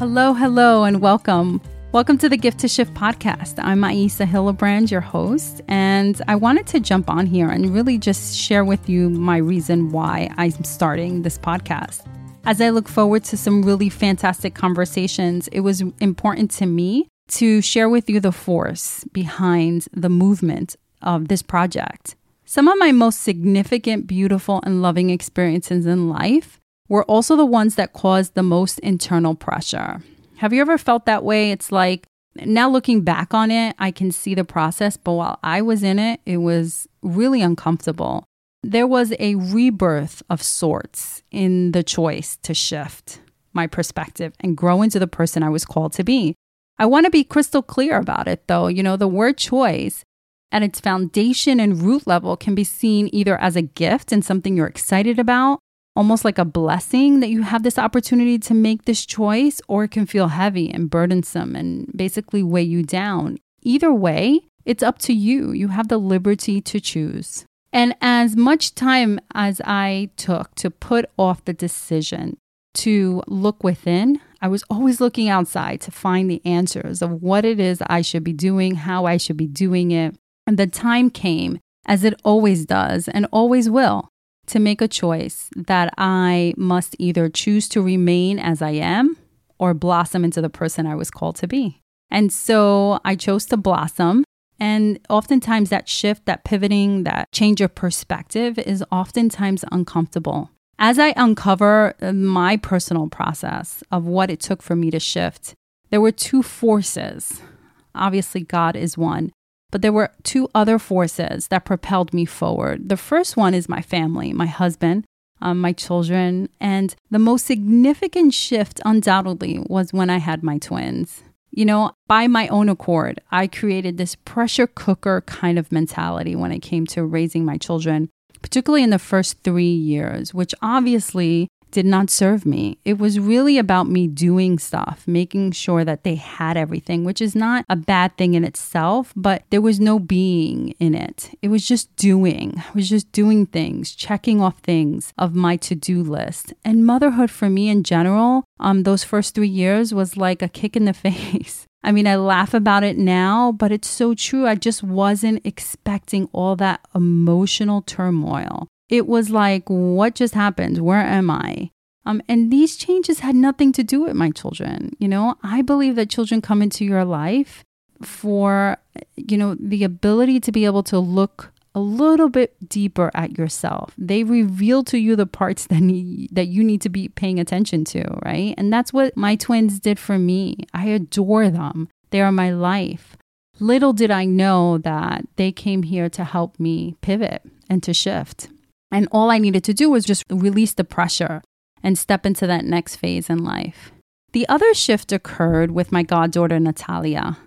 Hello, hello, and welcome. Welcome to the Gift to Shift podcast. I'm Aisa Hillebrand, your host, and I wanted to jump on here and really just share with you my reason why I'm starting this podcast. As I look forward to some really fantastic conversations, it was important to me to share with you the force behind the movement of this project. Some of my most significant, beautiful, and loving experiences in life were also the ones that caused the most internal pressure. Have you ever felt that way? It's like now looking back on it, I can see the process, but while I was in it, it was really uncomfortable. There was a rebirth of sorts in the choice to shift my perspective and grow into the person I was called to be. I want to be crystal clear about it though. You know, the word choice at its foundation and root level can be seen either as a gift and something you're excited about almost like a blessing that you have this opportunity to make this choice, or it can feel heavy and burdensome and basically weigh you down. Either way, it's up to you. You have the liberty to choose. And as much time as I took to put off the decision to look within, I was always looking outside to find the answers of what it is I should be doing, how I should be doing it. And the time came, as it always does and always will, to make a choice that I must either choose to remain as I am or blossom into the person I was called to be. And so I chose to blossom. And oftentimes, that shift, that pivoting, that change of perspective is oftentimes uncomfortable. As I uncover my personal process of what it took for me to shift, there were two forces. Obviously, God is one, but there were two other forces that propelled me forward. The first one is my family, my husband, um, my children. And the most significant shift, undoubtedly, was when I had my twins. You know, by my own accord, I created this pressure cooker kind of mentality when it came to raising my children, particularly in the first three years, which obviously did not serve me. It was really about me doing stuff, making sure that they had everything, which is not a bad thing in itself, but there was no being in it. It was just doing. I was just doing things, checking off things of my to do list. And motherhood for me in general, um, those first three years was like a kick in the face. I mean, I laugh about it now, but it's so true. I just wasn't expecting all that emotional turmoil. It was like, what just happened? Where am I? Um, and these changes had nothing to do with my children. You know, I believe that children come into your life for, you know, the ability to be able to look a little bit deeper at yourself. They reveal to you the parts that need, that you need to be paying attention to, right? And that's what my twins did for me. I adore them. They are my life. Little did I know that they came here to help me pivot and to shift. And all I needed to do was just release the pressure and step into that next phase in life. The other shift occurred with my goddaughter, Natalia.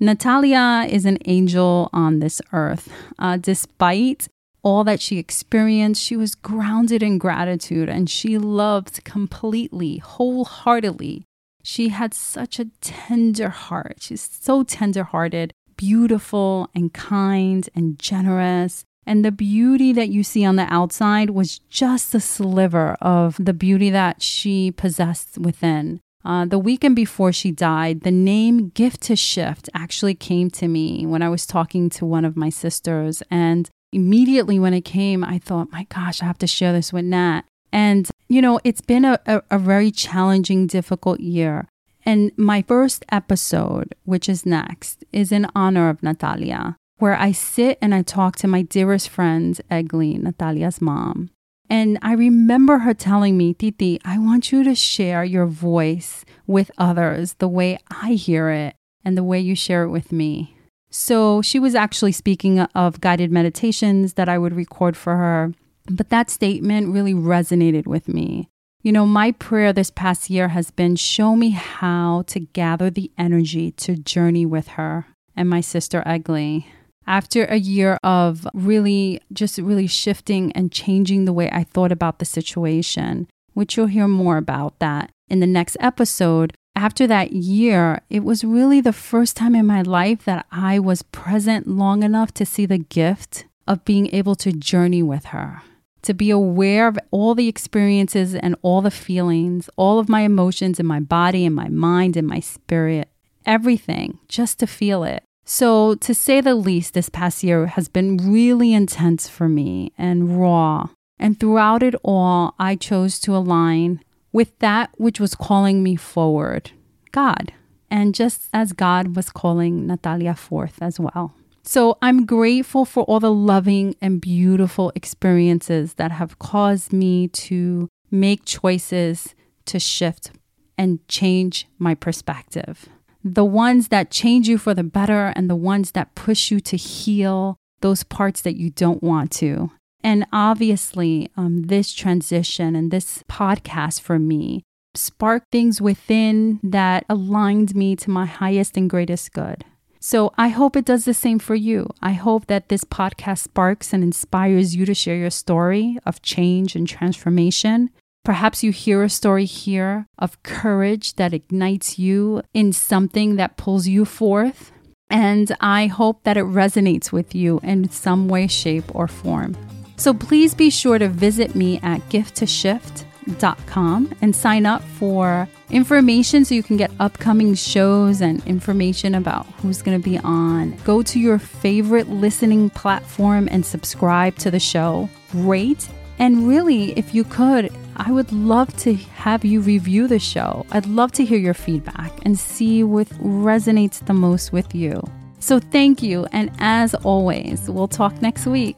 Natalia is an angel on this earth. Uh, despite all that she experienced, she was grounded in gratitude and she loved completely, wholeheartedly. She had such a tender heart. She's so tender hearted, beautiful, and kind and generous. And the beauty that you see on the outside was just a sliver of the beauty that she possessed within. Uh, the weekend before she died, the name Gift to Shift actually came to me when I was talking to one of my sisters. And immediately when it came, I thought, my gosh, I have to share this with Nat. And, you know, it's been a, a, a very challenging, difficult year. And my first episode, which is next, is in honor of Natalia where I sit and I talk to my dearest friend, Egli, Natalia's mom. And I remember her telling me, Titi, I want you to share your voice with others the way I hear it and the way you share it with me. So she was actually speaking of guided meditations that I would record for her. But that statement really resonated with me. You know, my prayer this past year has been show me how to gather the energy to journey with her and my sister Egli. After a year of really just really shifting and changing the way I thought about the situation, which you'll hear more about that in the next episode. After that year, it was really the first time in my life that I was present long enough to see the gift of being able to journey with her, to be aware of all the experiences and all the feelings, all of my emotions in my body and my mind and my spirit, everything, just to feel it. So, to say the least, this past year has been really intense for me and raw. And throughout it all, I chose to align with that which was calling me forward God. And just as God was calling Natalia forth as well. So I'm grateful for all the loving and beautiful experiences that have caused me to make choices to shift and change my perspective. The ones that change you for the better and the ones that push you to heal those parts that you don't want to. And obviously, um, this transition and this podcast for me sparked things within that aligned me to my highest and greatest good. So I hope it does the same for you. I hope that this podcast sparks and inspires you to share your story of change and transformation. Perhaps you hear a story here of courage that ignites you in something that pulls you forth. And I hope that it resonates with you in some way, shape, or form. So please be sure to visit me at Gift to Shift com and sign up for information so you can get upcoming shows and information about who's going to be on. Go to your favorite listening platform and subscribe to the show. Rate. And really, if you could, I would love to have you review the show. I'd love to hear your feedback and see what resonates the most with you. So, thank you. And as always, we'll talk next week.